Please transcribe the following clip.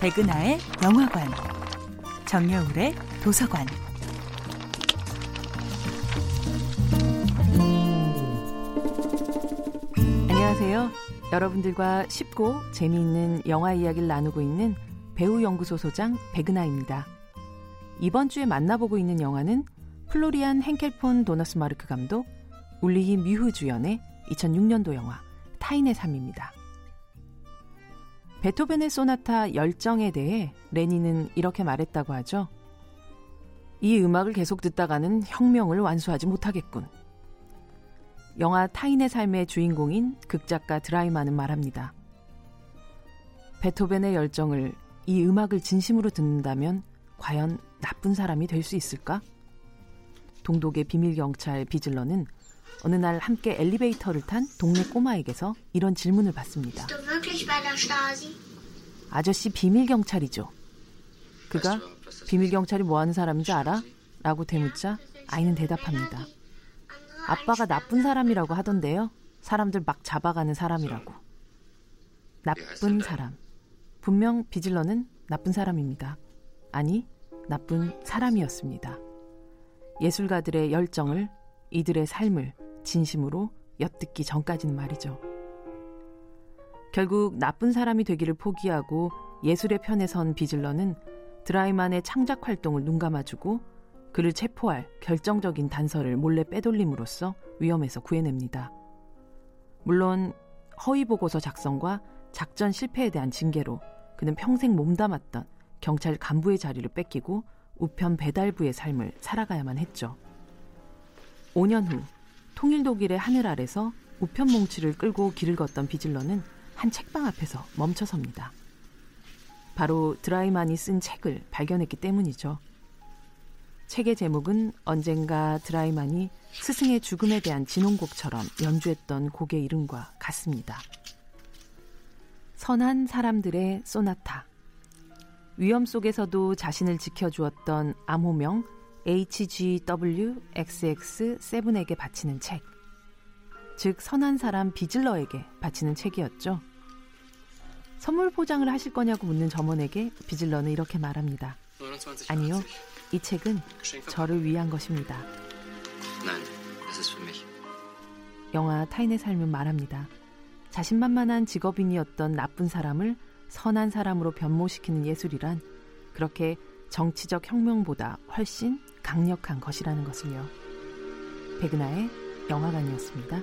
백은하의 영화관, 정여울의 도서관. 안녕하세요. 여러분들과 쉽고 재미있는 영화 이야기를 나누고 있는 배우 연구소 소장 백은하입니다. 이번 주에 만나보고 있는 영화는 플로리안 henkel폰 도너스 마르크 감독, 울리히 뮤흐 주연의 2006년도 영화 타인의 삶입니다. 베토벤의 소나타 열정에 대해 레니는 이렇게 말했다고 하죠. 이 음악을 계속 듣다가는 혁명을 완수하지 못하겠군. 영화 타인의 삶의 주인공인 극작가 드라이만은 말합니다. 베토벤의 열정을 이 음악을 진심으로 듣는다면 과연 나쁜 사람이 될 수 있을까? 동독의 비밀 경찰 비즐러는 어느 날 함께 엘리베이터를 탄 동네 꼬마에게서 이런 질문을 받습니다. 아저씨 비밀 경찰이죠. 그가 비밀 경찰이 뭐 하는 사람인지 알아? 라고 되묻자 아이는 대답합니다. 아빠가 나쁜 사람이라고 하던데요. 사람들 막 잡아가는 사람이라고. 나쁜 사람. 분명 비즐러는 나쁜 사람입니다. 아니, 나쁜 사람이었습니다. 예술가들의 열정을, 이들의 삶을 진심으로 엿듣기 전까지는 말이죠. 결국 나쁜 사람이 되기를 포기하고 예술의 편에 선 비즐러는 드라이만의 창작 활동을 눈감아주고 그를 체포할 결정적인 단서를 몰래 빼돌림으로써 위험에서 구해냅니다. 물론 허위 보고서 작성과 작전 실패에 대한 징계로 그는 평생 몸담았던 경찰 간부의 자리를 뺏기고 우편 배달부의 삶을 살아가야만 했죠. 5년 후 통일 독일의 하늘 아래서 우편 몽치를 끌고 길을 걷던 비즐러는 한 책방 앞에서 멈춰섭니다. 바로 드라이만이 쓴 책을 발견했기 때문이죠. 책의 제목은 언젠가 드라이만이 스승의 죽음에 대한 진홍곡처럼 연주했던 곡의 이름과 같습니다. 선한 사람들의 소나타. 위험 속에서도 자신을 지켜주었던 암호명 HGWXX7에게 바치는 책. 즉, 선한 사람 비즐러에게 바치는 책이었죠. 선물 포장을 하실 거냐고 묻는 점원에게 비즐러는 이렇게 말합니다. 아니요, 이 책은 저를 위한 것입니다. 영화 타인의 삶은 말합니다. 자신만만한 직업인이었던 나쁜 사람을 선한 사람으로 변모시키는 예술이란 그렇게 정치적 혁명보다 훨씬 강력한 것이라는 것을요. 백은하의 영화관이었습니다.